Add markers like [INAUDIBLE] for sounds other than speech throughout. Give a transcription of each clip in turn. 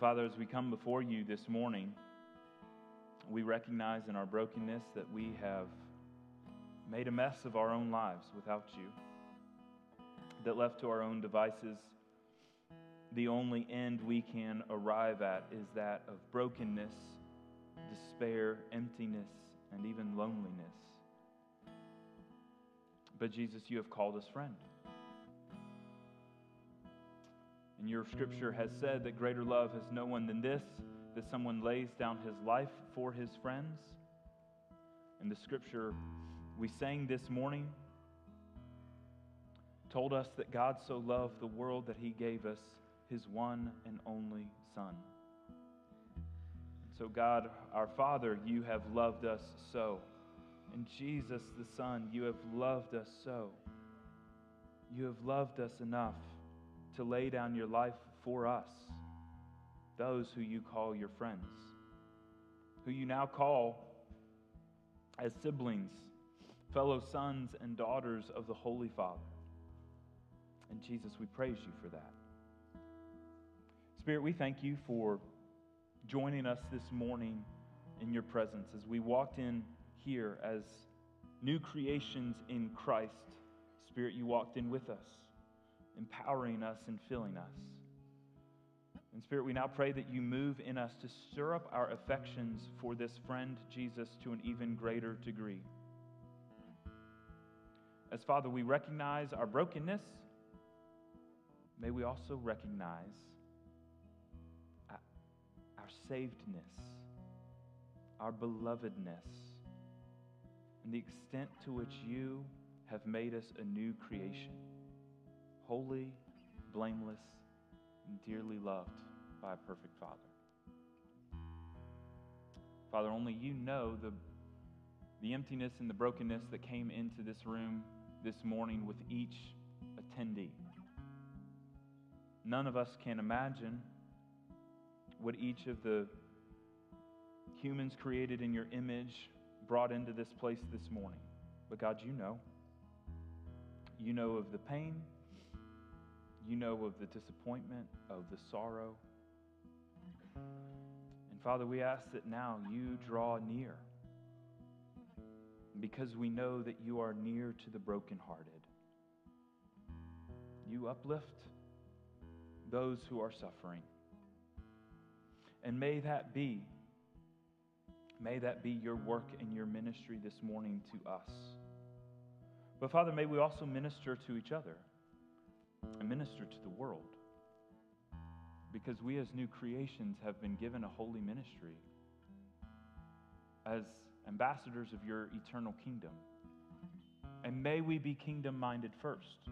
Father, as we come before you this morning, we recognize in our brokenness that we have made a mess of our own lives without you, that left to our own devices, the only end we can arrive at is that of brokenness, despair, emptiness, and even loneliness. But Jesus, you have called us friend. And your scripture has said that greater love has no one than this, that someone lays down his life for his friends. And the scripture we sang this morning told us that God so loved the world that he gave us his one and only Son. So, God, our Father, you have loved us so. And Jesus, the Son, you have loved us so. You have loved us enough to lay down your life for us, those who you call your friends, who you now call as siblings, fellow sons and daughters of the Holy Father. And Jesus, we praise you for that. Spirit, we thank you for joining us this morning in your presence as we walked in here as new creations in Christ. Spirit, you walked in with us, empowering us and filling us. And Spirit, we now pray that you move in us to stir up our affections for this friend Jesus to an even greater degree. As Father, we recognize our brokenness, may we also recognize our savedness, our belovedness, and the extent to which you have made us a new creation, holy, blameless, and dearly loved by a perfect Father. Father, only you know the, the emptiness and the brokenness that came into this room this morning with each attendee. None of us can imagine what each of the humans created in your image brought into this place this morning. But God, you know. You know of the pain. You know of the disappointment, of the sorrow. And Father, we ask that now you draw near. Because we know that you are near to the brokenhearted. You uplift those who are suffering. And may that be, may that be your work and your ministry this morning to us. But Father, may we also minister to each other and minister to the world. Because we as new creations have been given a holy ministry as ambassadors of your eternal kingdom. And may we be kingdom minded first,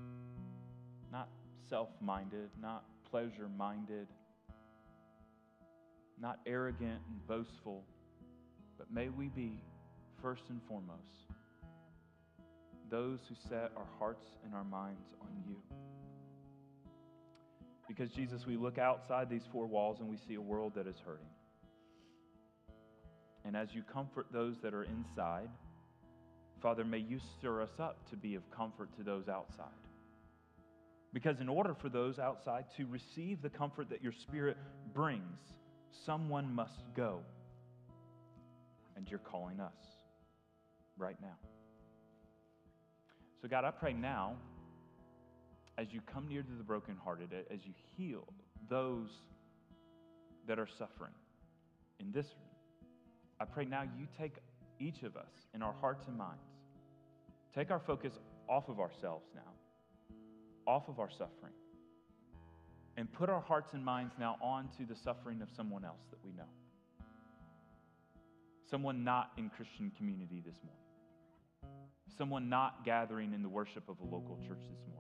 not self minded, not pleasure minded not arrogant and boastful, but may we be, first and foremost, those who set our hearts and our minds on you. Because, Jesus, we look outside these four walls and we see a world that is hurting. And as you comfort those that are inside, Father, may you stir us up to be of comfort to those outside. Because in order for those outside to receive the comfort that your Spirit brings, Someone must go. And you're calling us right now. So, God, I pray now, as you come near to the brokenhearted, as you heal those that are suffering in this room, I pray now you take each of us in our hearts and minds, take our focus off of ourselves now, off of our suffering, and put our hearts and minds now onto the suffering of someone else that we know. Someone not in Christian community this morning. Someone not gathering in the worship of a local church this morning.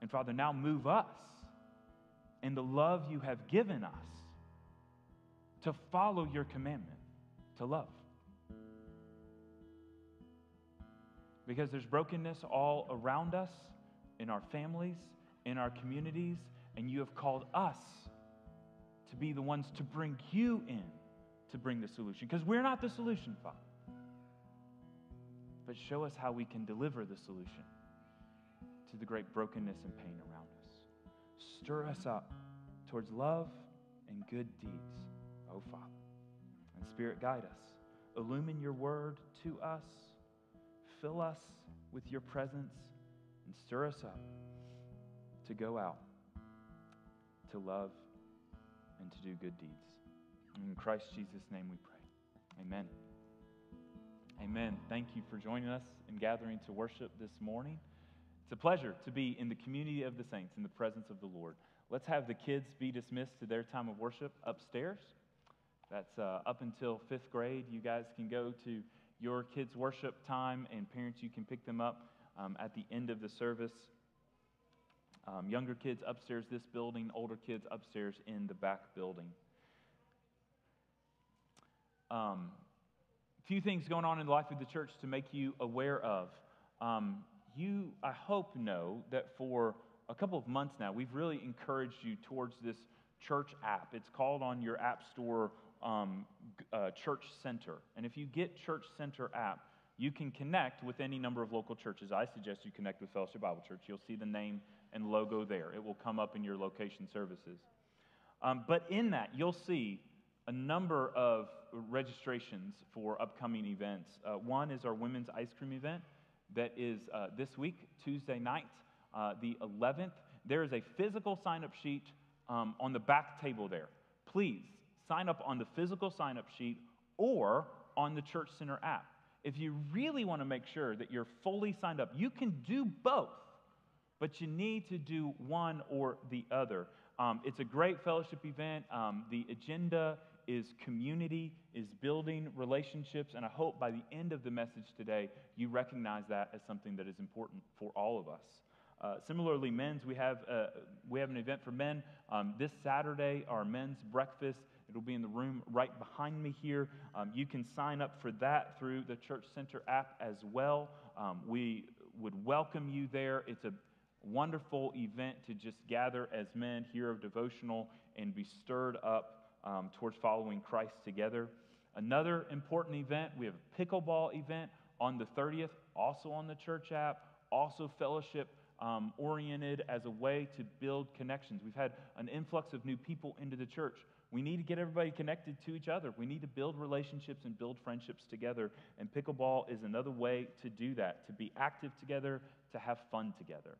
And Father, now move us in the love you have given us to follow your commandment to love. Because there's brokenness all around us, in our families, in our communities, and you have called us to be the ones to bring you in to bring the solution. Because we're not the solution, Father. But show us how we can deliver the solution to the great brokenness and pain around us. Stir us up towards love and good deeds, O Father. And Spirit, guide us. Illumine your word to us. Fill us with your presence and stir us up to go out, to love, and to do good deeds. In Christ Jesus' name we pray. Amen. Amen. Thank you for joining us and gathering to worship this morning. It's a pleasure to be in the community of the saints in the presence of the Lord. Let's have the kids be dismissed to their time of worship upstairs. That's uh, up until fifth grade. You guys can go to your kids' worship time, and parents, you can pick them up um, at the end of the service. Um, younger kids upstairs, this building, older kids upstairs in the back building. Um, few things going on in the life of the church to make you aware of. Um, you, I hope, know that for a couple of months now, we've really encouraged you towards this church app. It's called on your App Store um, uh, Church Center. And if you get Church Center app, you can connect with any number of local churches. I suggest you connect with Fellowship Bible Church. You'll see the name and logo there. It will come up in your location services. Um, but in that, you'll see a number of registrations for upcoming events. Uh, one is our women's ice cream event that is uh, this week, Tuesday night, uh, the 11th. There is a physical sign up sheet um, on the back table there. Please sign up on the physical sign up sheet or on the Church Center app. If you really want to make sure that you're fully signed up, you can do both, but you need to do one or the other. Um, it's a great fellowship event. Um, the agenda is community, is building relationships, and I hope by the end of the message today, you recognize that as something that is important for all of us. Uh, similarly, men's, we have, uh, we have an event for men um, this Saturday, our men's breakfast. It'll be in the room right behind me here. Um, you can sign up for that through the Church Center app as well. Um, we would welcome you there. It's a wonderful event to just gather as men, hear a devotional, and be stirred up um, towards following Christ together. Another important event, we have a pickleball event on the 30th, also on the church app, also fellowship um, oriented as a way to build connections. We've had an influx of new people into the church. We need to get everybody connected to each other. We need to build relationships and build friendships together. And pickleball is another way to do that, to be active together, to have fun together.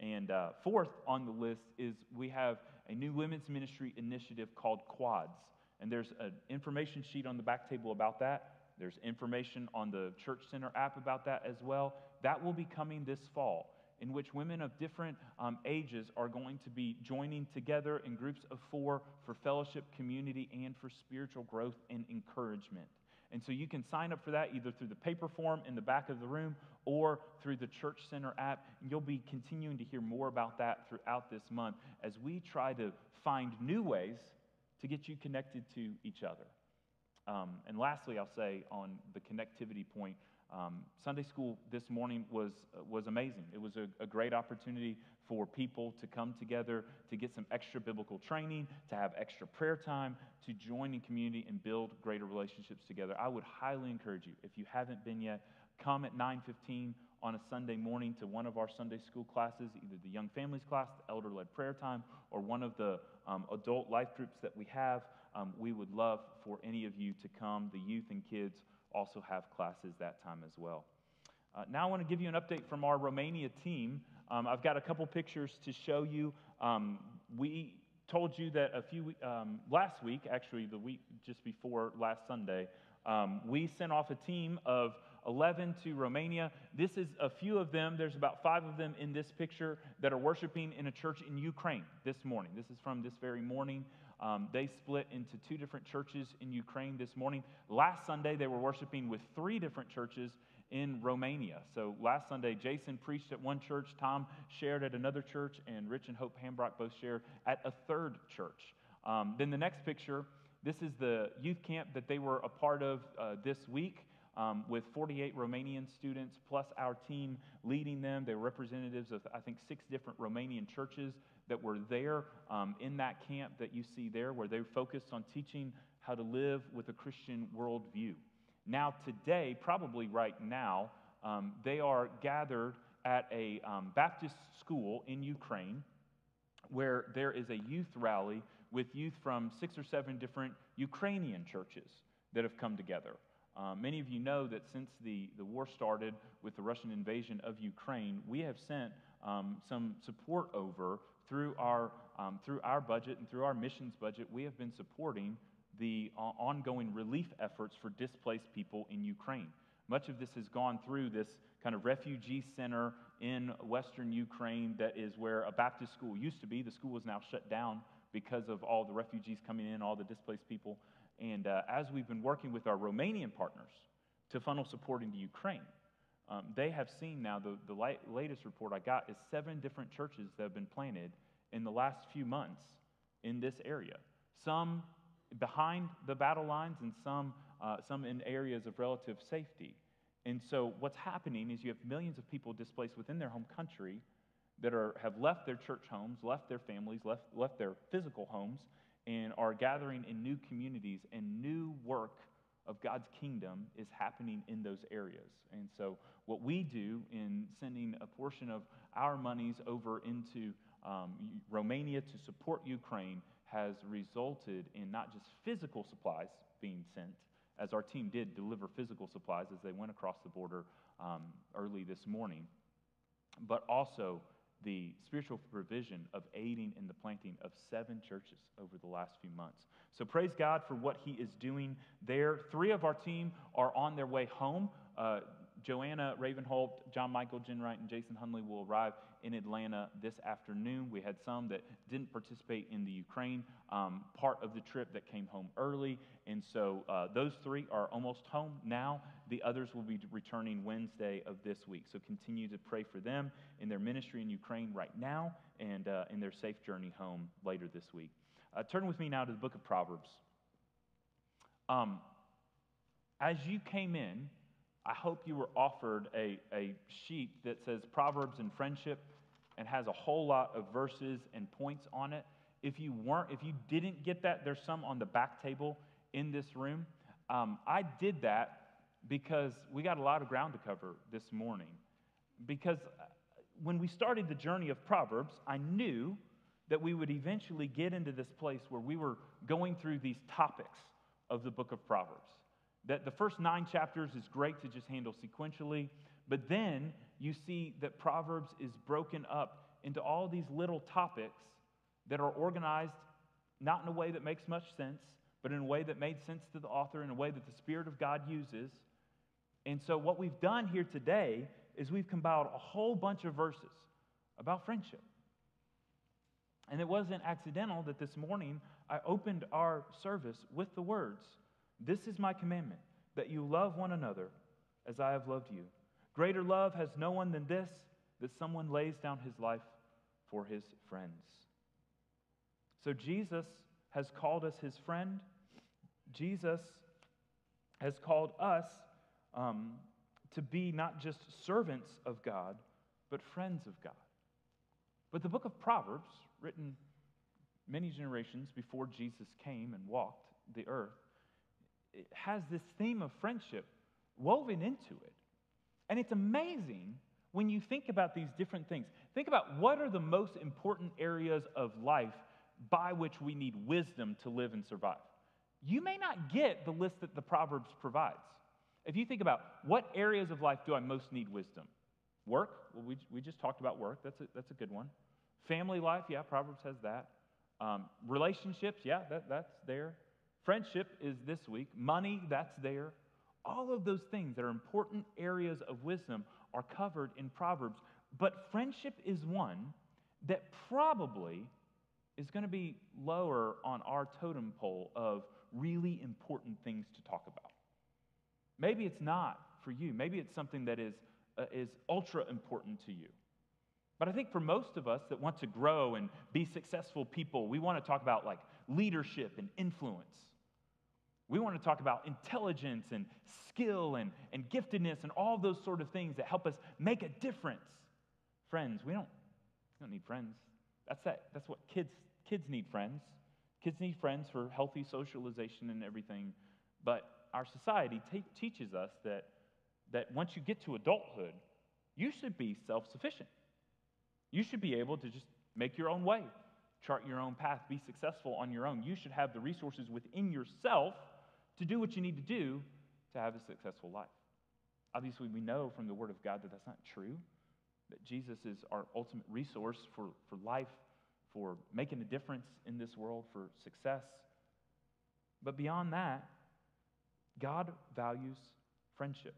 And uh, fourth on the list is we have a new women's ministry initiative called Quads. And there's an information sheet on the back table about that. There's information on the Church Center app about that as well. That will be coming this fall, in which women of different um, ages are going to be joining together in groups of four for fellowship, community, and for spiritual growth and encouragement. And so you can sign up for that either through the paper form in the back of the room or through the Church Center app. And you'll be continuing to hear more about that throughout this month as we try to find new ways to get you connected to each other. Um, and lastly, I'll say on the connectivity point, um, Sunday school this morning was, uh, was amazing. It was a, a, great opportunity for people to come together, to get some extra biblical training, to have extra prayer time, to join in community and build greater relationships together. I would highly encourage you, if you haven't been yet, come at 9:15 on a Sunday morning to one of our Sunday school classes, either the young families class, the elder-led prayer time, or one of the um, adult life groups that we have. Um, we would love for any of you to come. The youth and kids also have classes that time as well. Uh, now I want to give you an update from our Romania team. Um, I've got a couple pictures to show you. Um, we told you that a few um, last week, actually the week just before last Sunday, um, we sent off a team of 11 to Romania. This is a few of them. There's about five of them in this picture that are worshiping in a church in Ukraine this morning. This is from this very morning. Um, they split into two different churches in Ukraine this morning. Last Sunday, they were worshiping with three different churches in Romania. So last Sunday, Jason preached at one church, Tom shared at another church, and Rich and Hope Hambrock both shared at a third church. Um, then the next picture, this is the youth camp that they were a part of uh, this week um, with 48 Romanian students plus our team leading them. They were representatives of, I think, six different Romanian churches that were there um, in that camp that you see there, where they focused on teaching how to live with a Christian worldview. Now, today, probably right now, um, they are gathered at a um, Baptist school in Ukraine where there is a youth rally with youth from six or seven different Ukrainian churches that have come together. Uh, many of you know that since the, the war started with the Russian invasion of Ukraine, we have sent um, some support over through our, um, through our budget and through our missions budget. We have been supporting the uh, ongoing relief efforts for displaced people in Ukraine. Much of this has gone through this kind of refugee center in western Ukraine that is where a Baptist school used to be. The school is now shut down because of all the refugees coming in, all the displaced people. And uh, as we've been working with our Romanian partners to funnel support into Ukraine, um, they have seen now, the, the light, latest report I got is seven different churches that have been planted in the last few months in this area. Some behind the battle lines and some, uh, some in areas of relative safety. And so, what's happening is you have millions of people displaced within their home country that are, have left their church homes, left their families, left, left their physical homes, and are gathering in new communities, and new work of God's kingdom is happening in those areas. And so, what we do in sending a portion of our monies over into um, Romania to support Ukraine has resulted in not just physical supplies being sent, as our team did deliver physical supplies as they went across the border um, early this morning, but also the spiritual provision of aiding in the planting of seven churches over the last few months. So praise God for what He is doing there. Three of our team are on their way home. Uh, Joanna Ravenholt, John Michael Jenwright, and Jason Hunley will arrive in Atlanta this afternoon. We had some that didn't participate in the Ukraine um, part of the trip that came home early. And so uh, those three are almost home now. The others will be returning Wednesday of this week. So continue to pray for them in their ministry in Ukraine right now and uh, in their safe journey home later this week. Uh, turn with me now to the book of Proverbs. Um, as you came in, I hope you were offered a, a sheet that says Proverbs and Friendship and has a whole lot of verses and points on it. If you weren't, if you didn't get that, there's some on the back table in this room. Um, I did that because we got a lot of ground to cover this morning. Because uh, when we started the journey of Proverbs, I knew that we would eventually get into this place where we were going through these topics of the book of Proverbs that the first nine chapters is great to just handle sequentially, but then you see that Proverbs is broken up into all these little topics that are organized not in a way that makes much sense, but in a way that made sense to the author, in a way that the Spirit of God uses. And so, what we've done here today is we've compiled a whole bunch of verses about friendship. And it wasn't accidental that this morning I opened our service with the words this is my commandment, that you love one another as I have loved you. Greater love has no one than this, that someone lays down his life for his friends. So Jesus has called us his friend. Jesus has called us um, to be not just servants of God, but friends of God. But the book of Proverbs, written many generations before Jesus came and walked the earth, it has this theme of friendship woven into it. And it's amazing when you think about these different things. Think about what are the most important areas of life by which we need wisdom to live and survive. You may not get the list that the Proverbs provides. If you think about what areas of life do I most need wisdom? Work, well, we, we just talked about work. That's a, that's a good one. Family life, yeah, Proverbs has that. Um, relationships, yeah, that, that's there. Friendship is this week. Money, that's there. All of those things that are important areas of wisdom are covered in Proverbs. But friendship is one that probably is going to be lower on our totem pole of really important things to talk about. Maybe it's not for you. Maybe it's something that is, uh, is ultra important to you. But I think for most of us that want to grow and be successful people, we want to talk about like leadership and influence. We want to talk about intelligence and skill and, and giftedness and all those sort of things that help us make a difference. Friends, we don't, we don't need friends. That's, that, that's what kids, kids need friends. Kids need friends for healthy socialization and everything. But our society te- teaches us that, that once you get to adulthood, you should be self sufficient. You should be able to just make your own way. chart your own path, be successful on your own. You should have the resources within yourself to do what you need to do to have a successful life. Obviously, we know from the Word of God that that's not true, that Jesus is our ultimate resource for, for life, for making a difference in this world, for success. But beyond that, God values friendship.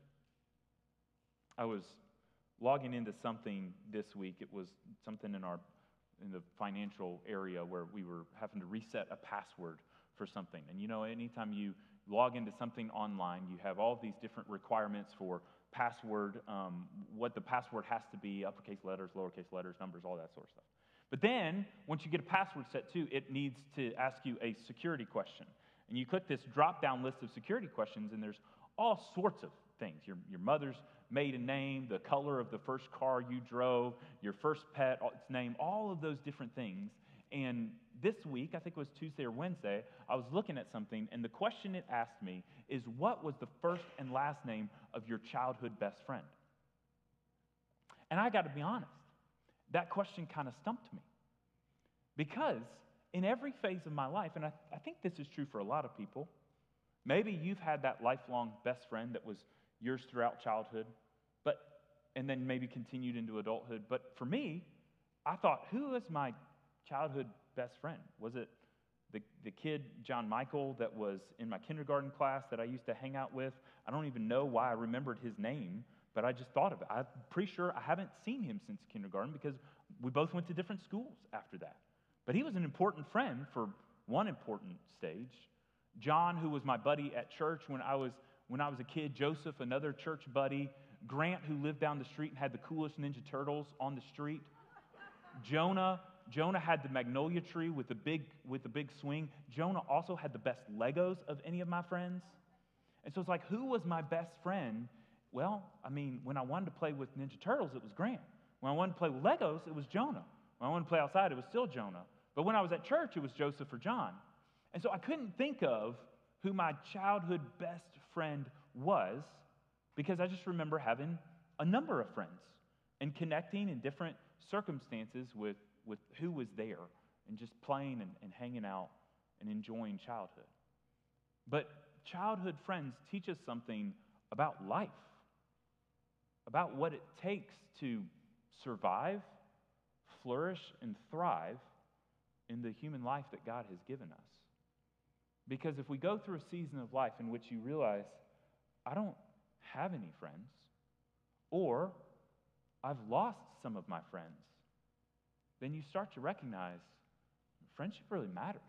I was logging into something this week. It was something in our in the financial area where we were having to reset a password for something. And you know, anytime you log into something online, you have all these different requirements for password, um, what the password has to be, uppercase letters, lowercase letters, numbers, all that sort of stuff. But then, once you get a password set too, it needs to ask you a security question. And you click this drop down list of security questions, and there's all sorts of things your, your mother's maiden name, the color of the first car you drove, your first pet, its name, all of those different things. And this week, I think it was Tuesday or Wednesday, I was looking at something, and the question it asked me is what was the first and last name of your childhood best friend? And I got to be honest, that question kind of stumped me. Because in every phase of my life, and I, I think this is true for a lot of people, maybe you've had that lifelong best friend that was yours throughout childhood, but and then maybe continued into adulthood. But for me, I thought, who is my childhood best friend? Was it the, the kid, John Michael, that was in my kindergarten class that I used to hang out with? I don't even know why I remembered his name, but I just thought of it. I'm pretty sure I haven't seen him since kindergarten because we both went to different schools after that. But he was an important friend for one important stage. John, who was my buddy at church when I was when I was a kid, Joseph, another church buddy, Grant, who lived down the street and had the coolest Ninja Turtles on the street, Jonah, Jonah had the magnolia tree with the big with the big swing. Jonah also had the best Legos of any of my friends. And so it's like, who was my best friend? Well, I mean, when I wanted to play with Ninja Turtles, it was Grant. When I wanted to play with Legos, it was Jonah. When I wanted to play outside, it was still Jonah. But when I was at church, it was Joseph or John. And so I couldn't think of who my childhood best friend was because I just remember having a number of friends and connecting in different circumstances with, with who was there and just playing and, and hanging out and enjoying childhood. But childhood friends teach us something about life, about what it takes to survive, flourish, and thrive in the human life that God has given us. Because if we go through a season of life in which you realize, I don't have any friends, or I've lost some of my friends, then you start to recognize friendship really matters.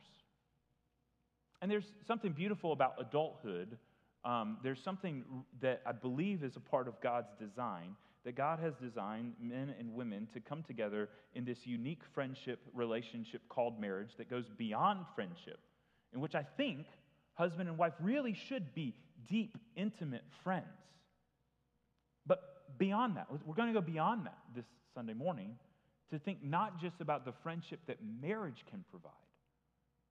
And there's something beautiful about adulthood. Um, there's something that I believe is a part of God's design that God has designed men and women to come together in this unique friendship relationship called marriage that goes beyond friendship in which I think husband and wife really should be deep, intimate friends. But beyond that, we're going to go beyond that this Sunday morning to think not just about the friendship that marriage can provide,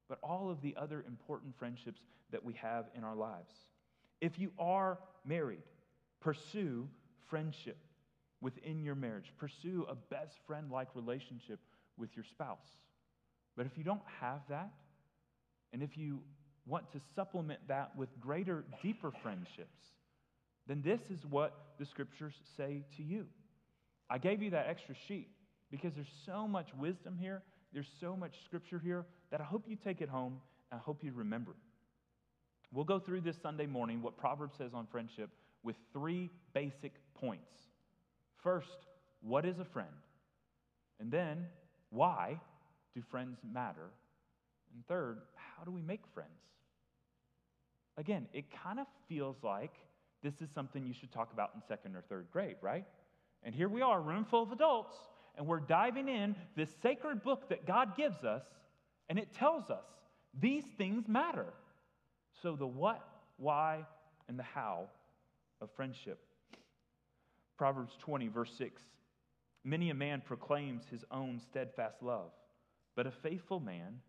but all of the other important friendships that we have in our lives. If you are married, pursue friendship within your marriage. Pursue a best friend like relationship with your spouse. But if you don't have that, and if you want to supplement that with greater, deeper friendships, then this is what the scriptures say to you. I gave you that extra sheet because there's so much wisdom here, there's so much scripture here that I hope you take it home and I hope you remember. We'll go through this Sunday morning what Proverbs says on friendship with three basic points. First, what is a friend? And then, why do friends matter? And third, how do we make friends? Again, it kind of feels like this is something you should talk about in second or third grade, right? And here we are, room full of adults, and we're diving in this sacred book that God gives us, and it tells us these things matter. So, the what, why, and the how of friendship. Proverbs 20, verse 6 Many a man proclaims his own steadfast love, but a faithful man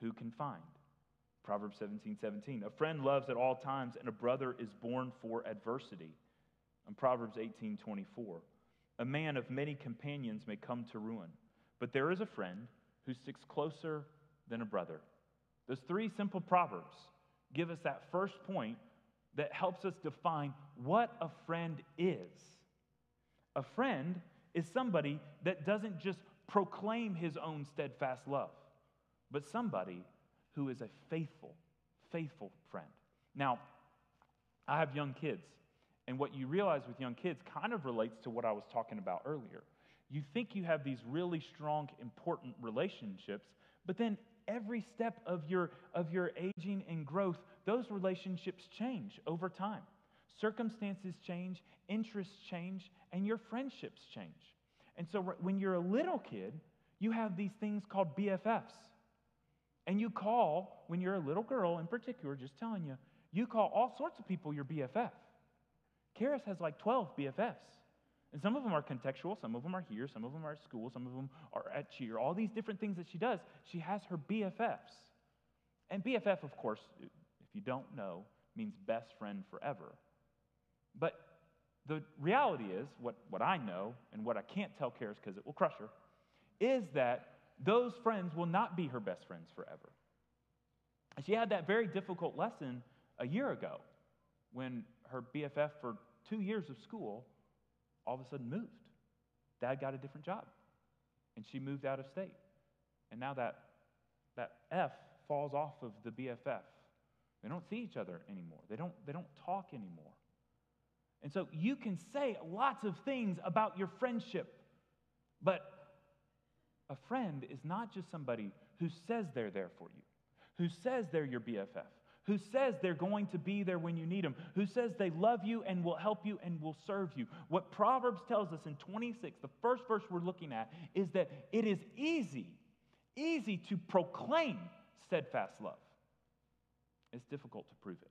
who can find? Proverbs 17, 17. A friend loves at all times, and a brother is born for adversity. And Proverbs 18, 24. A man of many companions may come to ruin, but there is a friend who sticks closer than a brother. Those three simple proverbs give us that first point that helps us define what a friend is. A friend is somebody that doesn't just proclaim his own steadfast love, but somebody who is a faithful, faithful friend. Now, I have young kids, and what you realize with young kids kind of relates to what I was talking about earlier. You think you have these really strong, important relationships, but then every step of your, of your aging and growth, those relationships change over time. Circumstances change, interests change, and your friendships change. And so when you're a little kid, you have these things called BFFs. And you call, when you're a little girl in particular, just telling you, you call all sorts of people your BFF. Karis has like 12 BFFs. And some of them are contextual, some of them are here, some of them are at school, some of them are at cheer, all these different things that she does. She has her BFFs. And BFF, of course, if you don't know, means best friend forever. But the reality is, what, what I know, and what I can't tell Karis because it will crush her, is that those friends will not be her best friends forever. She had that very difficult lesson a year ago when her BFF for two years of school all of a sudden moved. Dad got a different job, and she moved out of state. And now that, that F falls off of the BFF. They don't see each other anymore, they don't, they don't talk anymore. And so you can say lots of things about your friendship, but a friend is not just somebody who says they're there for you, who says they're your BFF, who says they're going to be there when you need them, who says they love you and will help you and will serve you. What Proverbs tells us in 26, the first verse we're looking at, is that it is easy, easy to proclaim steadfast love. It's difficult to prove it.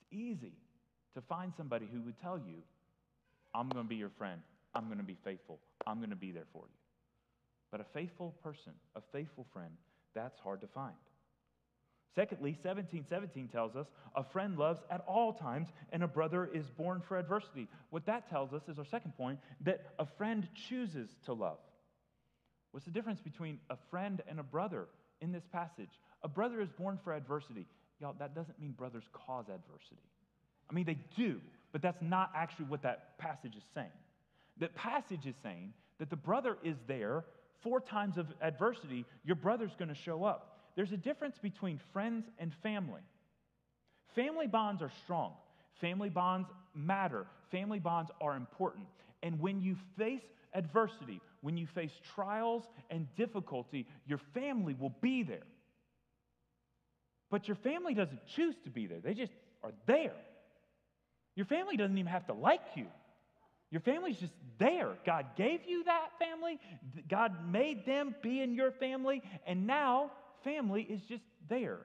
It's easy to find somebody who would tell you, I'm going to be your friend, I'm going to be faithful, I'm going to be there for you. But a faithful person, a faithful friend, that's hard to find. Secondly, 1717 tells us a friend loves at all times and a brother is born for adversity. What that tells us is our second point that a friend chooses to love. What's the difference between a friend and a brother in this passage? A brother is born for adversity. Y'all, that doesn't mean brothers cause adversity. I mean, they do, but that's not actually what that passage is saying. That passage is saying that the brother is there for times of adversity, your brother's going to show up there's a difference between friends and family. Family bonds are strong, family bonds matter, family bonds are important. And when you face adversity, when you face trials and difficulty, your family will be there. But your family doesn't choose to be there, they just are there. Your family doesn't even have to like you. Your family's just there. God gave you that family. God made them be in your family. And now family is just there.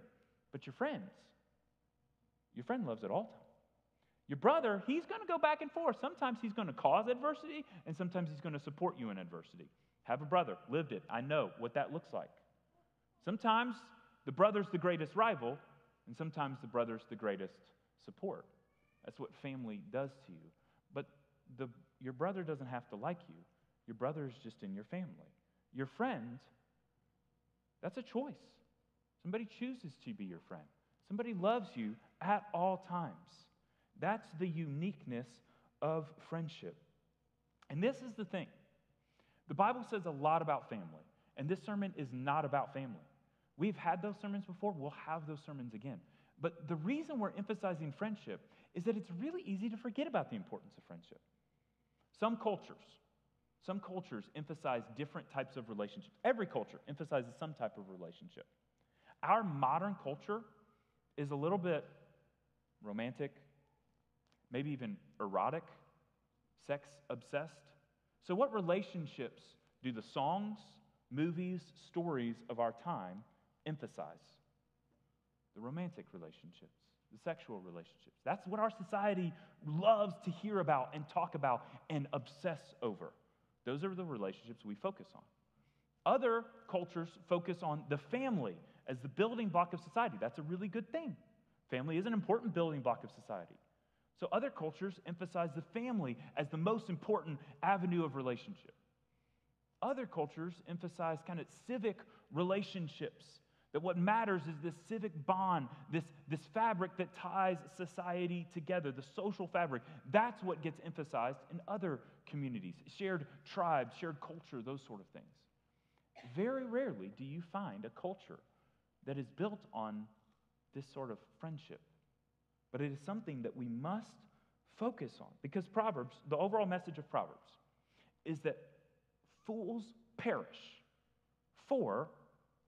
But your friends, your friend loves it all time. Your brother, he's going to go back and forth. Sometimes he's going to cause adversity, and sometimes he's going to support you in adversity. Have a brother, lived it. I know what that looks like. Sometimes the brother's the greatest rival, and sometimes the brother's the greatest support. That's what family does to you. But the, your brother doesn't have to like you, your brother is just in your family. Your friend that's a choice. Somebody chooses to be your friend, somebody loves you at all times. That's the uniqueness of friendship. And this is the thing the Bible says a lot about family, and this sermon is not about family. We've had those sermons before, we'll have those sermons again. But the reason we're emphasizing friendship is that it's really easy to forget about the importance of friendship. Some cultures, some cultures emphasize different types of relationships. Every culture emphasizes some type of relationship. Our modern culture is a little bit romantic, maybe even erotic, sex obsessed. So, what relationships do the songs, movies, stories of our time emphasize? The romantic relationships, the sexual relationships. That's what our society loves to hear about and talk about and obsess over. Those are the relationships we focus on. Other cultures focus on the family as the building block of society. That's a really good thing. Family is an important building block of society. So other cultures emphasize the family as the most important avenue of relationship. Other cultures emphasize kind of civic relationships. That what matters is this civic bond, this, this fabric that ties society together, the social fabric. That's what gets emphasized in other communities shared tribes, shared culture, those sort of things. Very rarely do you find a culture that is built on this sort of friendship. But it is something that we must focus on because Proverbs, the overall message of Proverbs, is that fools perish for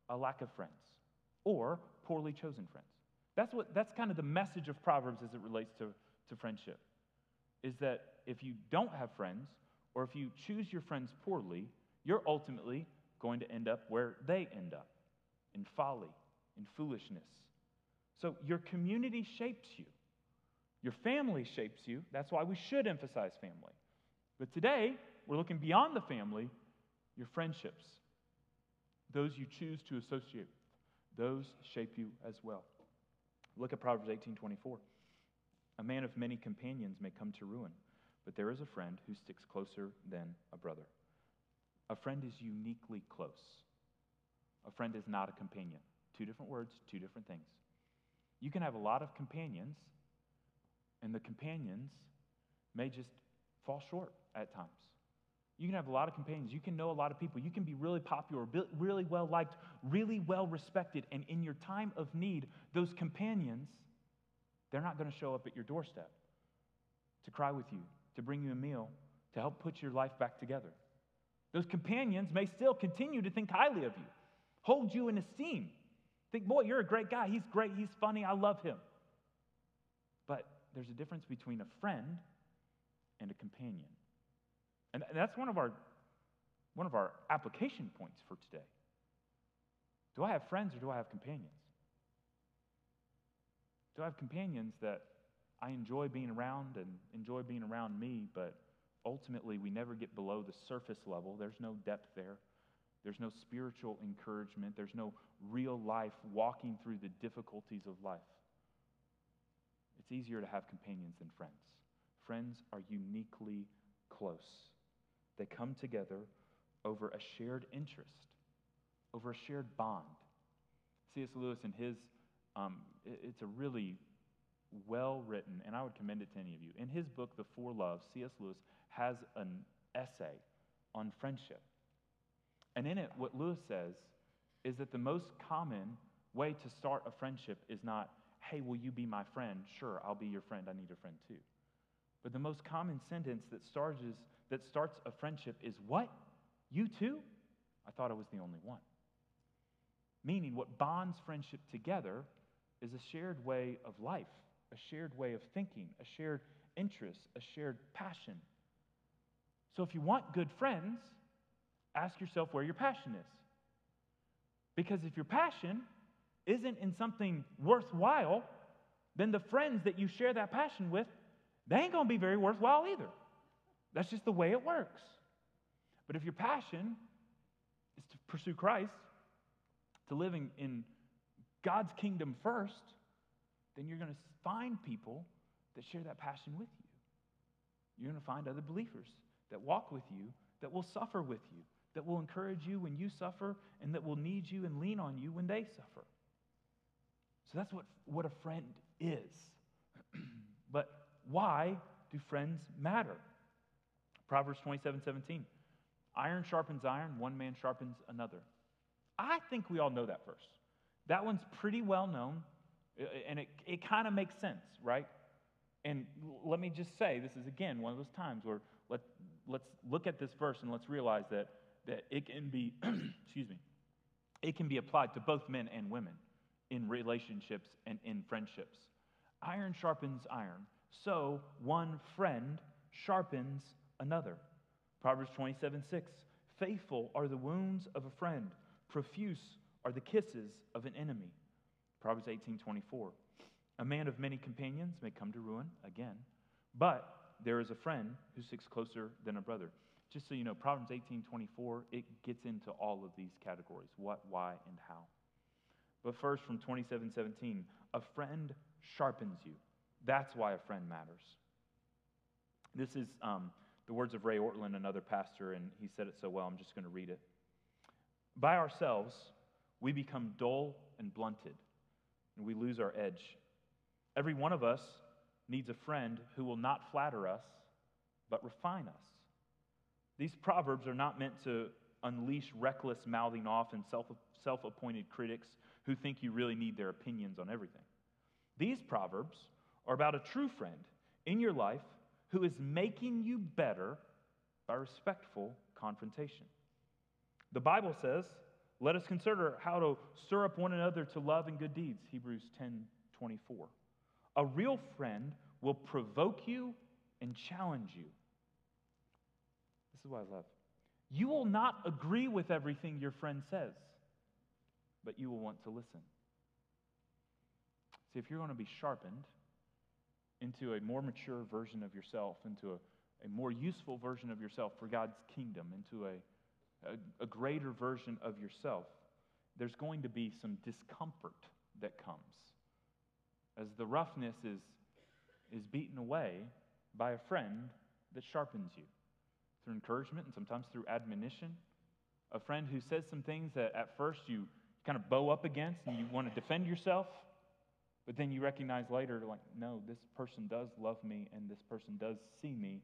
a lack of friends or poorly chosen friends. That's, what, that's kind of the message of Proverbs as it relates to, to friendship. Is that if you don't have friends, or if you choose your friends poorly, you're ultimately going to end up where they end up in folly, in foolishness. So your community shapes you, your family shapes you. That's why we should emphasize family. But today, we're looking beyond the family, your friendships, those you choose to associate those shape you as well. Look at Proverbs 18:24. A man of many companions may come to ruin, but there is a friend who sticks closer than a brother. A friend is uniquely close. A friend is not a companion. Two different words, two different things. You can have a lot of companions, and the companions may just fall short at times. You can have a lot of companions. You can know a lot of people. You can be really popular, really well liked, really well respected. And in your time of need, those companions, they're not going to show up at your doorstep to cry with you, to bring you a meal, to help put your life back together. Those companions may still continue to think highly of you, hold you in esteem. Think, boy, you're a great guy. He's great. He's funny. I love him. But there's a difference between a friend and a companion. And that's one of our, one of our application points for today. Do I have friends or do I have companions? Do I have companions that I enjoy being around and enjoy being around me, but ultimately we never get below the surface level? There's no depth there. There's no spiritual encouragement. There's no real life walking through the difficulties of life. It's easier to have companions than friends. Friends are uniquely close. They come together over a shared interest, over a shared bond. C.S. Lewis, in his, um, it's a really well written, and I would commend it to any of you. In his book, The Four Loves, C.S. Lewis has an essay on friendship. And in it, what Lewis says is that the most common way to start a friendship is not, hey, will you be my friend? Sure, I'll be your friend. I need a friend too. But the most common sentence that starts is, that starts a friendship is what? You too? I thought I was the only one. Meaning, what bonds friendship together is a shared way of life, a shared way of thinking, a shared interest, a shared passion. So, if you want good friends, ask yourself where your passion is. Because if your passion isn't in something worthwhile, then the friends that you share that passion with, they ain't to be very worthwhile either. That's just the way it works. But if your passion is to pursue Christ, to living in God's kingdom first, then you're going to find people that share that passion with you. You're going to find other believers that walk with you, that will suffer with you, that will encourage you when you suffer, and that will need you and lean on you when they suffer. So that's what, what a friend is. [CLEARS THROAT] but why do friends matter? Proverbs 27 17. Iron sharpens iron, one man sharpens another. I think we all know that verse. That one's pretty well known, uh, uh, and it, it kind of makes sense, right? And let me just say, this is again one of those times where let, let's look at this verse and let's realize that, that it can be, [CLEARS THROAT] excuse me, it can be applied to both men and women in relationships and in friendships. Iron sharpens iron, so one friend sharpens another. Proverbs 27 6. Faithful are the wounds of a friend, profuse are the kisses of an enemy. Proverbs 18 24. A man of many companions may come to ruin, again, but there is a friend who sticks closer than a brother. Just so you know, Proverbs 18 24, it gets into all of these categories what, why, and how. But first, from 27 17, a friend sharpens you. That's why a friend matters. This is um, the words of Ray Ortlund, another pastor, and he said it so well, I'm just going to read it. By ourselves, we become dull and blunted, and we lose our edge. Every one of us needs a friend who will not flatter us, but refine us. These proverbs are not meant to unleash reckless mouthing off and self appointed critics who think you really need their opinions on everything. These proverbs are about a true friend in your life who is making you better by respectful confrontation. The Bible says, let us consider how to stir up one another to love and good deeds, Hebrews 10 24. A real friend will provoke you and challenge you. This is what I love. You will not agree with everything your friend says, but you will want to listen. See, if you're going to be sharpened into a more mature version of yourself, into a, a more useful version of yourself for God's kingdom, into a, a, a greater version of yourself, there's going to be some discomfort that comes. As the roughness is, is beaten away by a friend that sharpens you. Through encouragement and sometimes through admonition. A friend who says some things that at first you kind of bow up against and you want to defend yourself, but then you recognize later, like, no, this person does love me and this person does see me,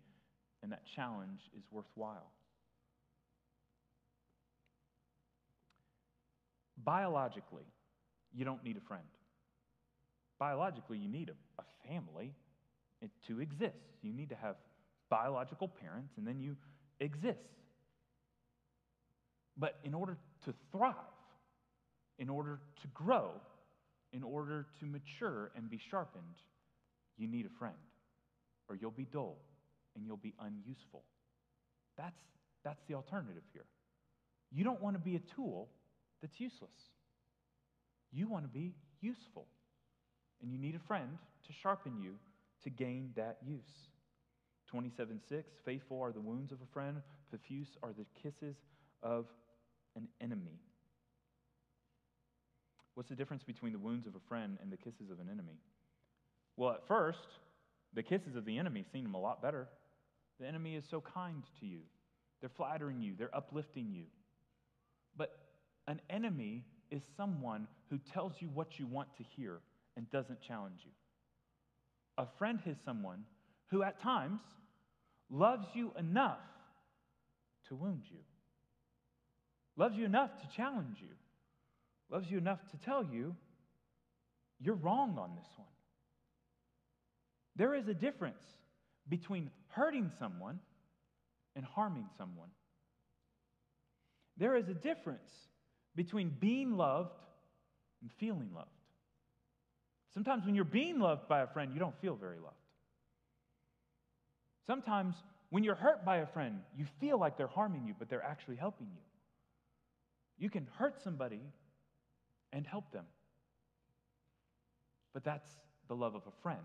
and that challenge is worthwhile. Biologically, you don't need a friend. Biologically, you need a, a family to exist. You need to have biological parents, and then you exist. But in order to thrive, in order to grow, in order to mature and be sharpened, you need a friend, or you'll be dull and you'll be unuseful. That's, that's the alternative here. You don't want to be a tool that's useless. You want to be useful. And you need a friend to sharpen you to gain that use. 27 6 Faithful are the wounds of a friend, profuse are the kisses of an enemy. What's the difference between the wounds of a friend and the kisses of an enemy? Well, at first, the kisses of the enemy seem a lot better. The enemy is so kind to you, they're flattering you, they're uplifting you. But an enemy is someone who tells you what you want to hear and doesn't challenge you. A friend is someone who at times loves you enough to wound you, loves you enough to challenge you, loves you enough to tell you you're wrong on this one. There is a difference between hurting someone and harming someone. There is a difference between being loved and feeling loved. Sometimes when you're being loved by a friend, you don't feel very loved. Sometimes when you're hurt by a friend, you feel like they're harming you, but they're actually helping you. You can hurt somebody and help them. But that's the love of a friend,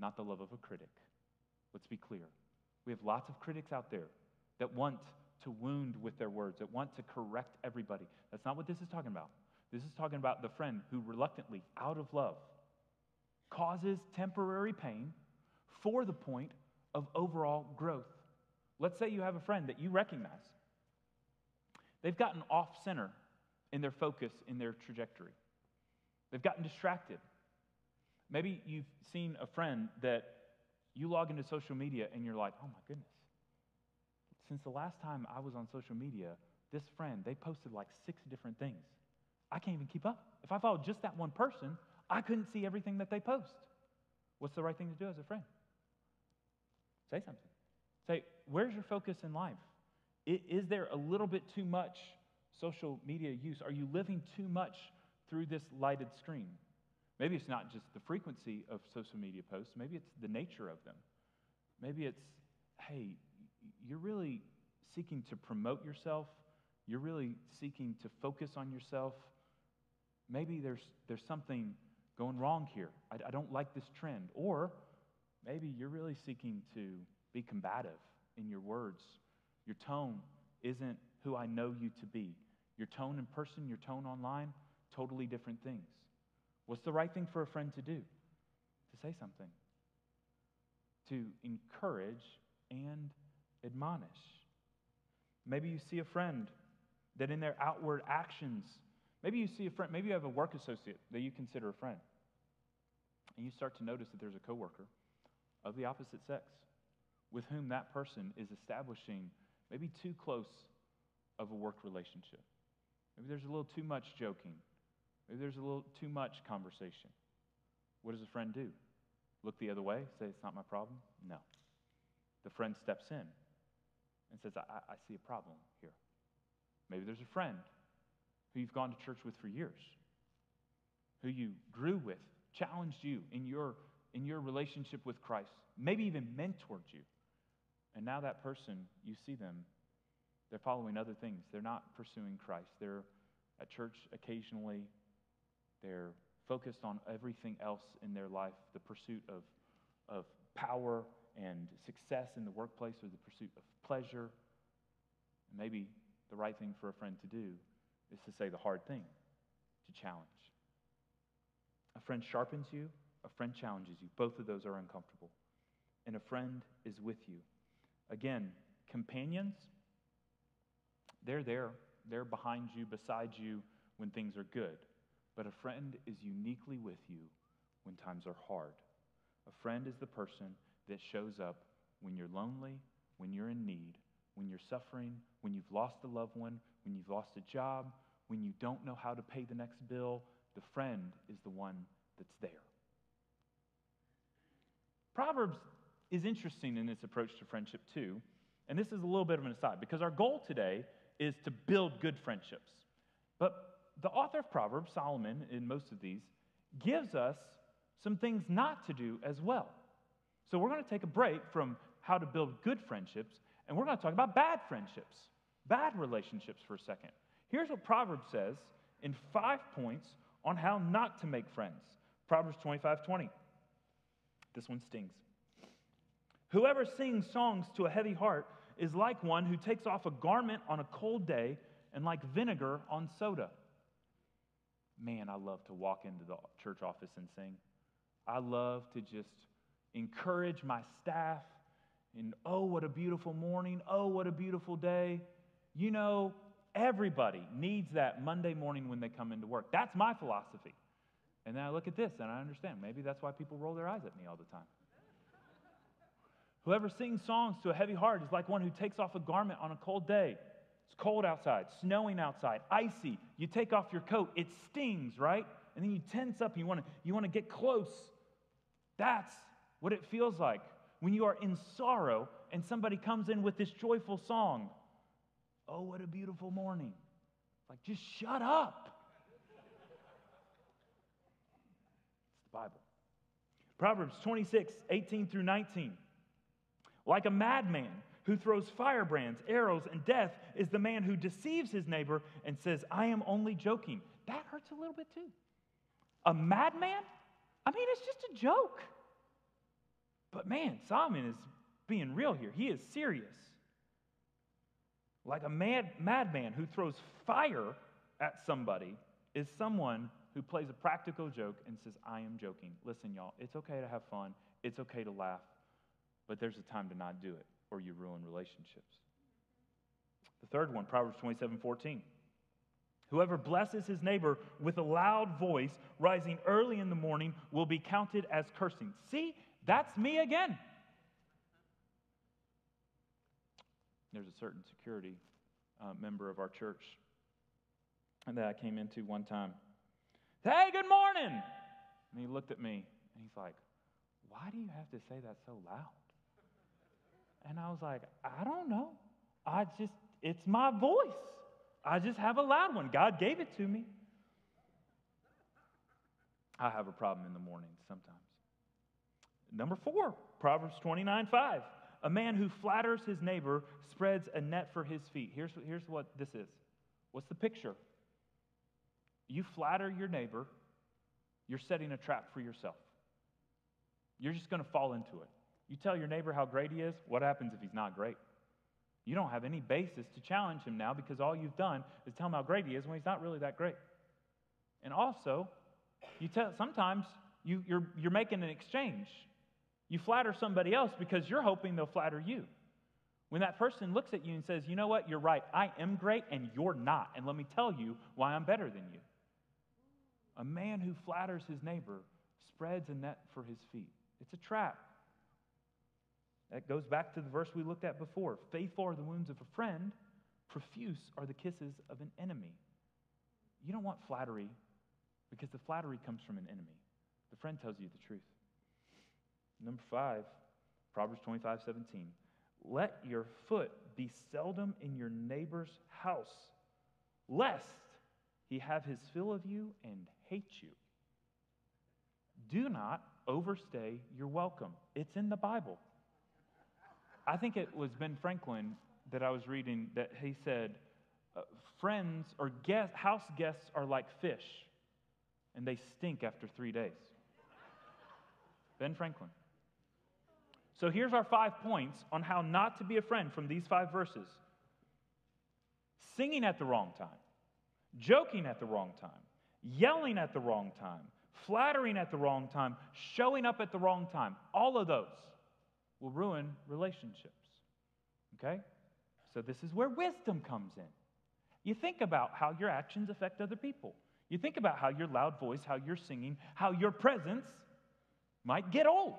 not the love of a critic. Let's be clear. We have lots of critics out there that want to wound with their words, that want to correct everybody. That's not what this is talking about. This is talking about the friend who reluctantly, out of love, causes temporary pain for the point of overall growth. Let's say you have a friend that you recognize. They've gotten off center in their focus, in their trajectory. They've gotten distracted. Maybe you've seen a friend that you log into social media and you're like, oh my goodness. Since the last time I was on social media, this friend, they posted like six different things. I can't even keep up. If I followed just that one person, I couldn't see everything that they post. What's the right thing to do as a friend? Say something. Say, where's your focus in life? Is there a little bit too much social media use? Are you living too much through this lighted screen? Maybe it's not just the frequency of social media posts, maybe it's the nature of them. Maybe it's, hey, you're really seeking to promote yourself, you're really seeking to focus on yourself. Maybe there's, there's something going wrong here. I, I don't like this trend. Or maybe you're really seeking to be combative in your words. Your tone isn't who I know you to be. Your tone in person, your tone online, totally different things. What's the right thing for a friend to do? To say something, to encourage and admonish. Maybe you see a friend that in their outward actions, maybe you see a friend, maybe you have a work associate that you consider a friend. And you start to notice that there's a coworker of the opposite sex with whom that person is establishing maybe too close of a work relationship. Maybe there's a little too much joking. Maybe there's a little too much conversation. What does a friend do? Look the other way, say, it's not my problem? No. The friend steps in and says, I, I see a problem here. Maybe there's a friend who you've gone to church with for years, who you grew with, challenged you in your, in your relationship with Christ, maybe even mentored you. And now that person, you see them, they're following other things. They're not pursuing Christ. They're at church occasionally. They're focused on everything else in their life the pursuit of, of power and success in the workplace or the pursuit of pleasure. And maybe the right thing for a friend to do is to say the hard thing, to challenge. A friend sharpens you, a friend challenges you. Both of those are uncomfortable. And a friend is with you. Again, companions, they're there. They're behind you, beside you when things are good. But a friend is uniquely with you when times are hard. A friend is the person that shows up when you're lonely, when you're in need, when you're suffering, when you've lost a loved one, when you've lost a job, when you don't know how to pay the next bill. The friend is the one that's there. Proverbs is interesting in its approach to friendship, too. And this is a little bit of an aside because our goal today is to build good friendships. But the author of Proverbs, Solomon, in most of these, gives us some things not to do as well. So we're going to take a break from how to build good friendships, and we're going to talk about bad friendships, bad relationships for a second. Here's what Proverbs says in five points on how not to make friends. Proverbs 25 20. This one stings. Whoever sings songs to a heavy heart is like one who takes off a garment on a cold day and like vinegar on soda. Man, I love to walk into the church office and sing. I love to just encourage my staff and oh, what a beautiful morning. Oh, what a beautiful day. You know, everybody needs that Monday morning when they come into work. That's my philosophy. And then I look at this and I understand. Maybe that's why people roll their eyes at me all the time. Whoever sings songs to a heavy heart is like one who takes off a garment on a cold day. It's cold outside, snowing outside, icy. You take off your coat, it stings, right? And then you tense up, you want to you want to get close. That's what it feels like when you are in sorrow and somebody comes in with this joyful song. Oh, what a beautiful morning. Like, just shut up. it's the Bible. Proverbs 26, 18 through 19. Like a madman who throws firebrands, arrows, and death is the man who deceives his neighbor and says, I am only joking. That hurts a little bit too. A madman? I mean, it's just a joke. But man, Solomon is being real here. He is serious. Like a mad madman who throws fire at somebody is someone who plays a practical joke and says, I am joking. Listen, y'all, it's okay to have fun. It's okay to laugh. But there's a time to not do it or you ruin relationships. The third one, Proverbs 27 14. Whoever blesses his neighbor with a loud voice rising early in the morning will be counted as cursing. See, that's me again. There's a certain security uh, member of our church that I came into one time. Hey, good morning. And he looked at me and he's like, Why do you have to say that so loud? And I was like, I don't know. I just, it's my voice. I just have a loud one. God gave it to me. I have a problem in the morning sometimes. Number four, Proverbs 29 5. A man who flatters his neighbor spreads a net for his feet. Here's, here's what this is. What's the picture? You flatter your neighbor, you're setting a trap for yourself. You're just going to fall into it. You tell your neighbor how great he is, what happens if he's not great? You don't have any basis to challenge him now because all you've done is tell him how great he is when he's not really that great. And also, you tell sometimes you, you're, you're making an exchange. You flatter somebody else because you're hoping they'll flatter you. When that person looks at you and says, You know what? You're right. I am great and you're not. And let me tell you why I'm better than you. A man who flatters his neighbor spreads a net for his feet. It's a trap. That goes back to the verse we looked at before. Faithful are the wounds of a friend, profuse are the kisses of an enemy. You don't want flattery because the flattery comes from an enemy. The friend tells you the truth. Number five, Proverbs 25, 17. Let your foot be seldom in your neighbor's house, lest he have his fill of you and hate you. Do not overstay your welcome. It's in the Bible. I think it was Ben Franklin that I was reading that he said, uh, friends or house guests are like fish, and they stink after three days. ben Franklin. So here's our five points on how not to be a friend from these five verses singing at the wrong time, joking at the wrong time, yelling at the wrong time, flattering at the wrong time, showing up at the wrong time. All of those will ruin relationships. Okay? So this is where wisdom comes in. You think about how your actions affect other people. You think about how your loud voice, how you're singing, how your presence might get old.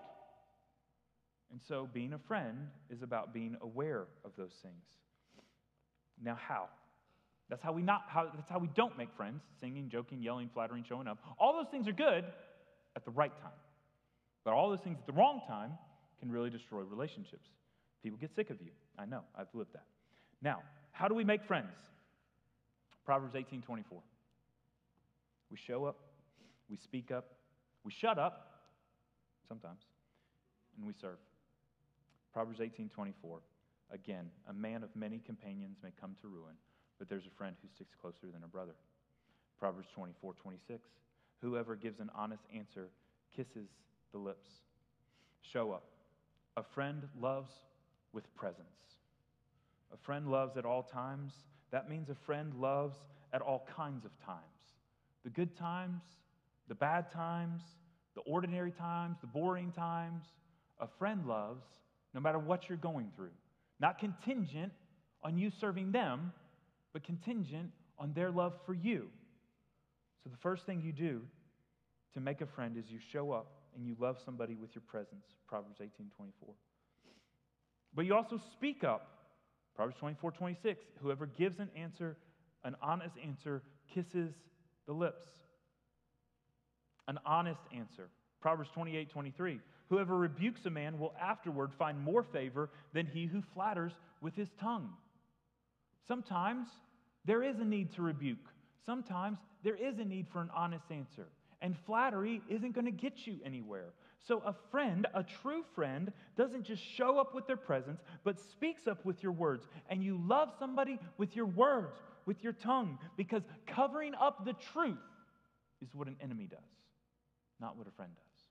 And so being a friend is about being aware of those things. Now, how? That's how we not how, that's how we don't make friends, singing, joking, yelling, flattering, showing up. All those things are good at the right time. But all those things at the wrong time can really destroy relationships. People get sick of you. I know. I've lived that. Now, how do we make friends? Proverbs 18 24. We show up, we speak up, we shut up sometimes, and we serve. Proverbs 18 24. Again, a man of many companions may come to ruin, but there's a friend who sticks closer than a brother. Proverbs 24 26. Whoever gives an honest answer kisses the lips. Show up. A friend loves with presence. A friend loves at all times. That means a friend loves at all kinds of times the good times, the bad times, the ordinary times, the boring times. A friend loves no matter what you're going through, not contingent on you serving them, but contingent on their love for you. So the first thing you do to make a friend is you show up and you love somebody with your presence. Proverbs 18 24. But you also speak up. Proverbs 24, 26. Whoever gives an answer, an honest answer, kisses the lips. An honest answer. Proverbs 28, 23. Whoever rebukes a man will afterward find more favor than he who flatters with his tongue. Sometimes there is a need to rebuke. Sometimes there is a need for an honest answer. And flattery isn't going to get you anywhere. So, a friend, a true friend, doesn't just show up with their presence, but speaks up with your words. And you love somebody with your words, with your tongue, because covering up the truth is what an enemy does, not what a friend does.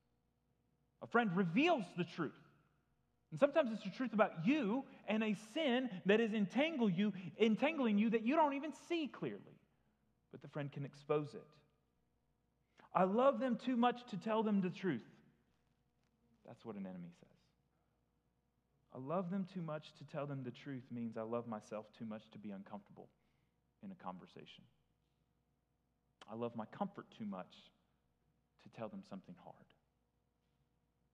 A friend reveals the truth. And sometimes it's the truth about you and a sin that is entangle you, entangling you that you don't even see clearly. But the friend can expose it. I love them too much to tell them the truth. That's what an enemy says. I love them too much to tell them the truth means I love myself too much to be uncomfortable in a conversation. I love my comfort too much to tell them something hard.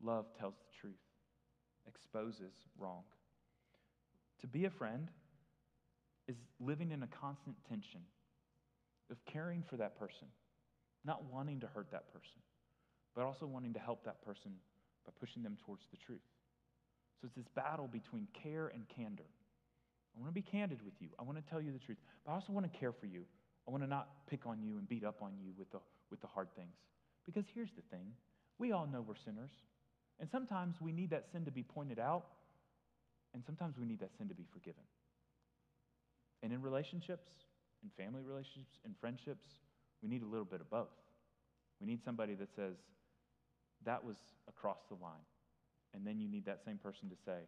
Love tells the truth, exposes wrong. To be a friend is living in a constant tension of caring for that person, not wanting to hurt that person, but also wanting to help that person by pushing them towards the truth. So it's this battle between care and candor. I want to be candid with you. I want to tell you the truth, but I also want to care for you. I want to not pick on you and beat up on you with the, with the hard things. Because here's the thing we all know we're sinners. And sometimes we need that sin to be pointed out, and sometimes we need that sin to be forgiven. And in relationships, in family relationships, in friendships, we need a little bit of both. We need somebody that says, that was across the line. And then you need that same person to say,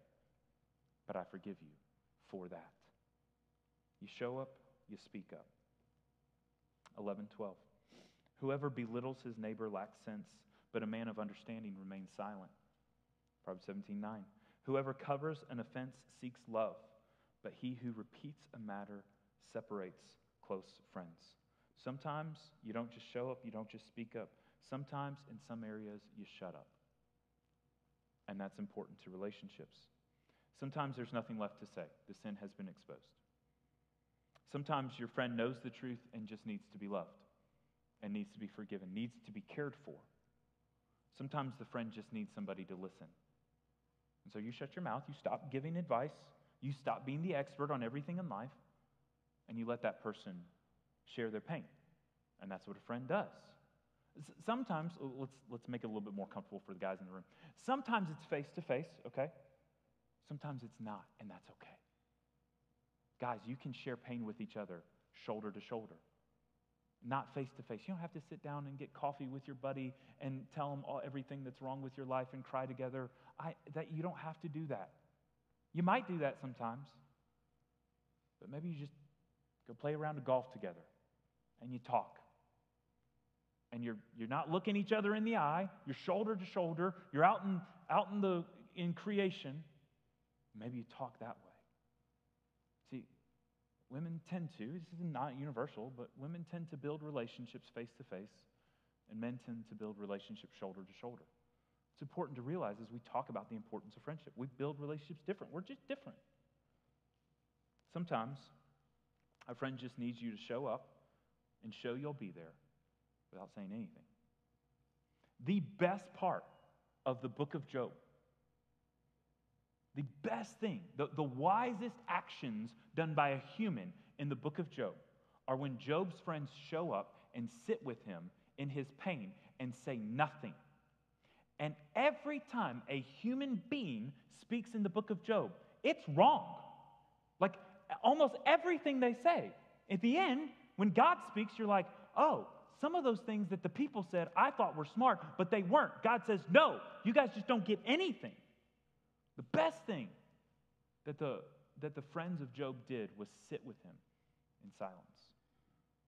but I forgive you for that. You show up, you speak up. 11, 12. Whoever belittles his neighbor lacks sense, but a man of understanding remains silent. Proverbs 17, 9. Whoever covers an offense seeks love, but he who repeats a matter separates close friends. Sometimes you don't just show up, you don't just speak up. Sometimes in some areas you shut up. And that's important to relationships. Sometimes there's nothing left to say, the sin has been exposed. Sometimes your friend knows the truth and just needs to be loved and needs to be forgiven, needs to be cared for. Sometimes the friend just needs somebody to listen. And so you shut your mouth, you stop giving advice, you stop being the expert on everything in life, and you let that person share their pain. And that's what a friend does. Sometimes, let's, let's make it a little bit more comfortable for the guys in the room. Sometimes it's face to face, okay? Sometimes it's not, and that's okay. Guys, you can share pain with each other shoulder to shoulder, not face to face. You don't have to sit down and get coffee with your buddy and tell him all, everything that's wrong with your life and cry together. I, that, you don't have to do that. You might do that sometimes, but maybe you just go play around a golf together and you talk. And you're, you're not looking each other in the eye, you're shoulder to shoulder, you're out in, out in, the, in creation. Maybe you talk that way. See, women tend to, this is not universal, but women tend to build relationships face to face, and men tend to build relationships shoulder to shoulder. It's important to realize as we talk about the importance of friendship. We build relationships different. We're just different. Sometimes a friend just needs you to show up and show you'll be there without saying anything. The best part of the book of Job, the best thing, the, the wisest actions done by a human in the book of Job are when Job's friends show up and sit with him in his pain and say nothing. And every time a human being speaks in the book of Job, it's wrong. Like almost everything they say. At the end, when God speaks, you're like, oh, some of those things that the people said I thought were smart, but they weren't. God says, no, you guys just don't get anything. The best thing that the, that the friends of Job did was sit with him in silence.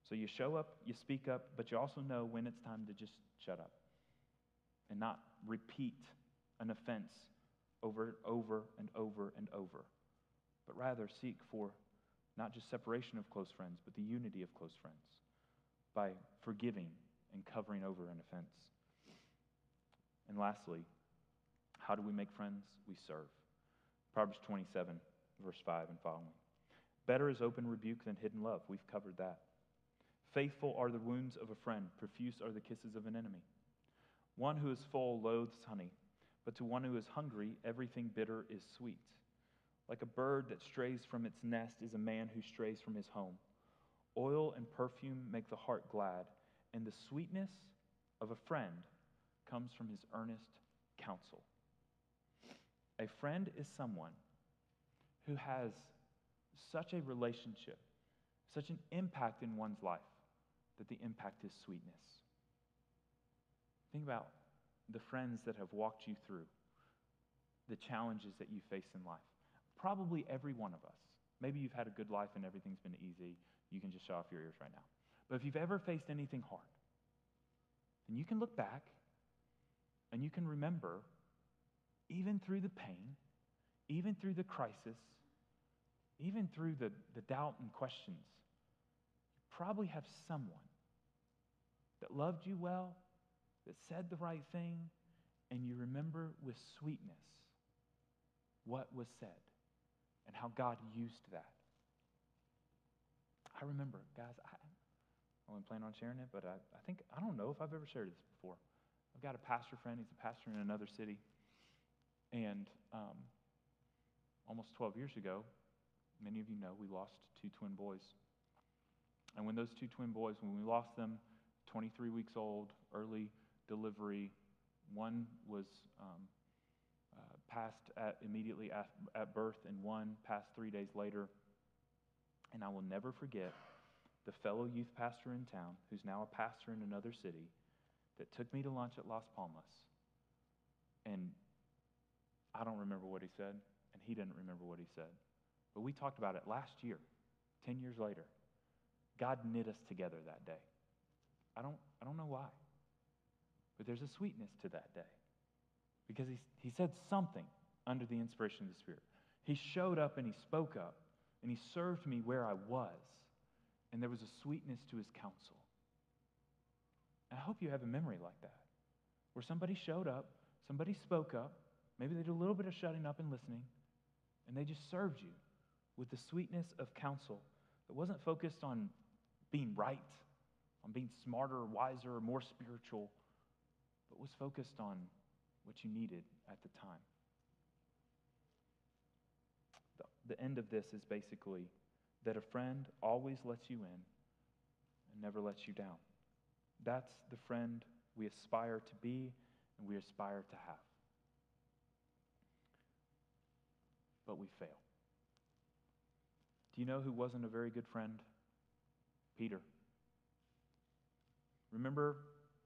So you show up, you speak up, but you also know when it's time to just shut up and not repeat an offense over, and over and over and over, but rather seek for not just separation of close friends, but the unity of close friends by forgiving and covering over an offense. And lastly, how do we make friends? We serve. Proverbs 27, verse 5 and following. Better is open rebuke than hidden love. We've covered that. Faithful are the wounds of a friend, profuse are the kisses of an enemy. One who is full loathes honey, but to one who is hungry, everything bitter is sweet. Like a bird that strays from its nest is a man who strays from his home. Oil and perfume make the heart glad, and the sweetness of a friend comes from his earnest counsel. A friend is someone who has such a relationship, such an impact in one's life, that the impact is sweetness. Think about the friends that have walked you through the challenges that you face in life. Probably every one of us. Maybe you've had a good life and everything's been easy. You can just show off your ears right now. But if you've ever faced anything hard, then you can look back and you can remember, even through the pain, even through the crisis, even through the, the doubt and questions, you probably have someone that loved you well, that said the right thing, and you remember with sweetness what was said and how God used that. I remember, guys, I, I wasn't planning on sharing it, but I, I think, I don't know if I've ever shared this before. I've got a pastor friend, he's a pastor in another city. And um, almost 12 years ago, many of you know, we lost two twin boys. And when those two twin boys, when we lost them, 23 weeks old, early delivery, one was um, passed at, immediately at, at birth, and one passed three days later. And I will never forget the fellow youth pastor in town, who's now a pastor in another city, that took me to lunch at Las Palmas. And I don't remember what he said, and he didn't remember what he said. But we talked about it last year, 10 years later. God knit us together that day. I don't, I don't know why, but there's a sweetness to that day because he, he said something under the inspiration of the Spirit. He showed up and he spoke up and he served me where I was. And there was a sweetness to his counsel. I hope you have a memory like that, where somebody showed up, somebody spoke up, maybe they did a little bit of shutting up and listening, and they just served you with the sweetness of counsel that wasn't focused on being right, on being smarter, wiser, more spiritual, but was focused on what you needed at the time. The, the end of this is basically that a friend always lets you in and never lets you down. That's the friend we aspire to be and we aspire to have. But we fail. Do you know who wasn't a very good friend? Peter. Remember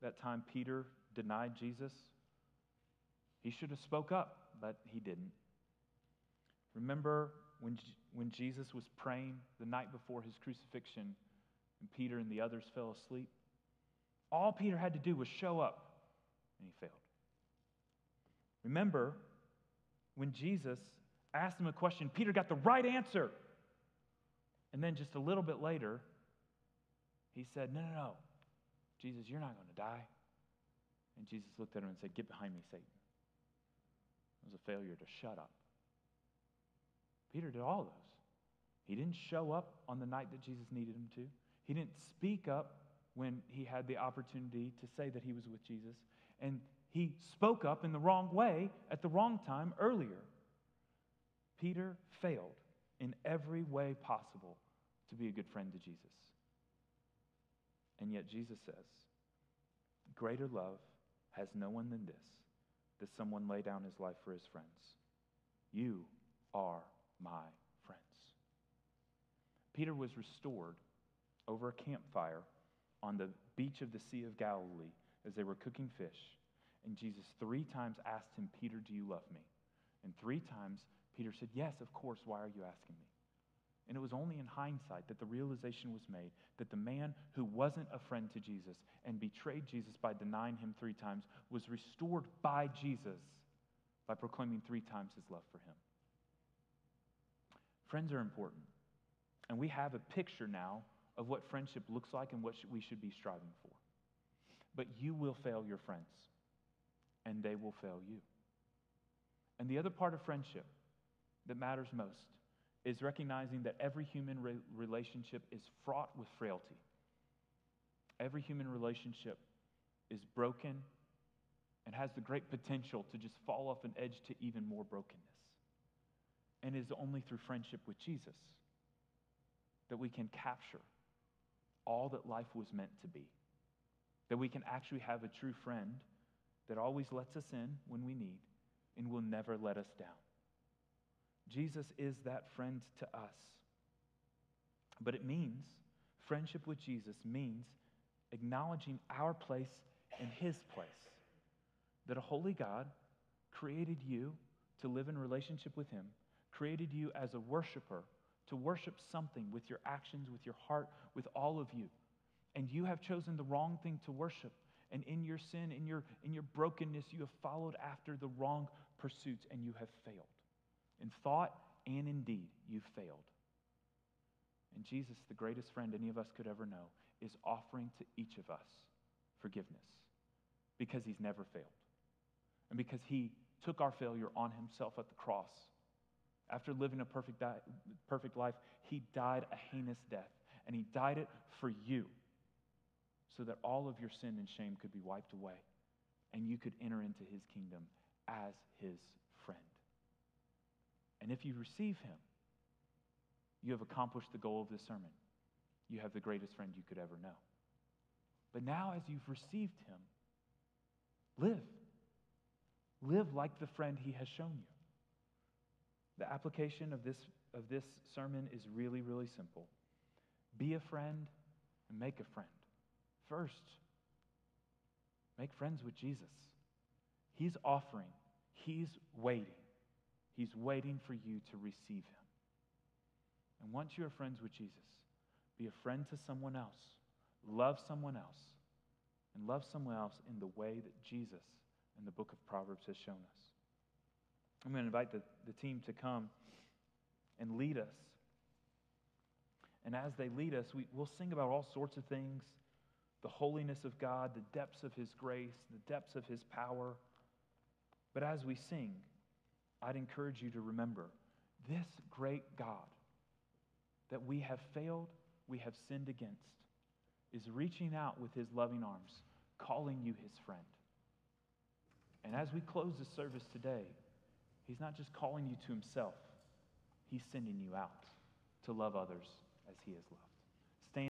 that time Peter denied Jesus? He should have spoke up, but he didn't. Remember when, when Jesus was praying the night before his crucifixion and Peter and the others fell asleep? All Peter had to do was show up, and he failed. Remember when Jesus asked him a question, Peter got the right answer. And then just a little bit later, he said, No, no, no. Jesus, you're not going to die. And Jesus looked at him and said, Get behind me, Satan. It was a failure to shut up. Peter did all those. He didn't show up on the night that Jesus needed him to. He didn't speak up when he had the opportunity to say that he was with Jesus. And he spoke up in the wrong way at the wrong time earlier. Peter failed in every way possible to be a good friend to Jesus. And yet Jesus says, Greater love has no one than this, that someone lay down his life for his friends. You are my friends. Peter was restored over a campfire on the beach of the Sea of Galilee as they were cooking fish. And Jesus three times asked him, Peter, do you love me? And three times Peter said, Yes, of course. Why are you asking me? And it was only in hindsight that the realization was made that the man who wasn't a friend to Jesus and betrayed Jesus by denying him three times was restored by Jesus by proclaiming three times his love for him. Friends are important. And we have a picture now of what friendship looks like and what we should be striving for. But you will fail your friends, and they will fail you. And the other part of friendship that matters most is recognizing that every human re- relationship is fraught with frailty. Every human relationship is broken and has the great potential to just fall off an edge to even more brokenness. And it is only through friendship with Jesus that we can capture all that life was meant to be. That we can actually have a true friend that always lets us in when we need and will never let us down. Jesus is that friend to us. But it means, friendship with Jesus means acknowledging our place and his place. That a holy God created you to live in relationship with him, created you as a worshiper to worship something with your actions, with your heart, with all of you. And you have chosen the wrong thing to worship. And in your sin, in your, in your brokenness, you have followed after the wrong pursuits and you have failed. In thought and in deed, you've failed. And Jesus, the greatest friend any of us could ever know, is offering to each of us forgiveness because he's never failed. And because he took our failure on himself at the cross after living a perfect, di- perfect life, he died a heinous death. And he died it for you so that all of your sin and shame could be wiped away and you could enter into his kingdom as his. And if you receive him, you have accomplished the goal of this sermon. You have the greatest friend you could ever know. But now, as you've received him, live. Live like the friend he has shown you. The application of this, of this sermon is really, really simple. Be a friend and make a friend. First, make friends with Jesus. He's offering, He's waiting. He's waiting for you to receive Him. And once you are friends with Jesus, be a friend to someone else, love someone else, and love someone else in the way that Jesus in the book of Proverbs has shown us. I'm going to invite the, the team to come and lead us. And as they lead us, we, we'll sing about all sorts of things the holiness of God, the depths of His grace, the depths of His power. But as we sing, I'd encourage you to remember this great God that we have failed, we have sinned against, is reaching out with His loving arms, calling you His friend. And as we close the service today, He's not just calling you to Himself, He's sending you out to love others as He is loved.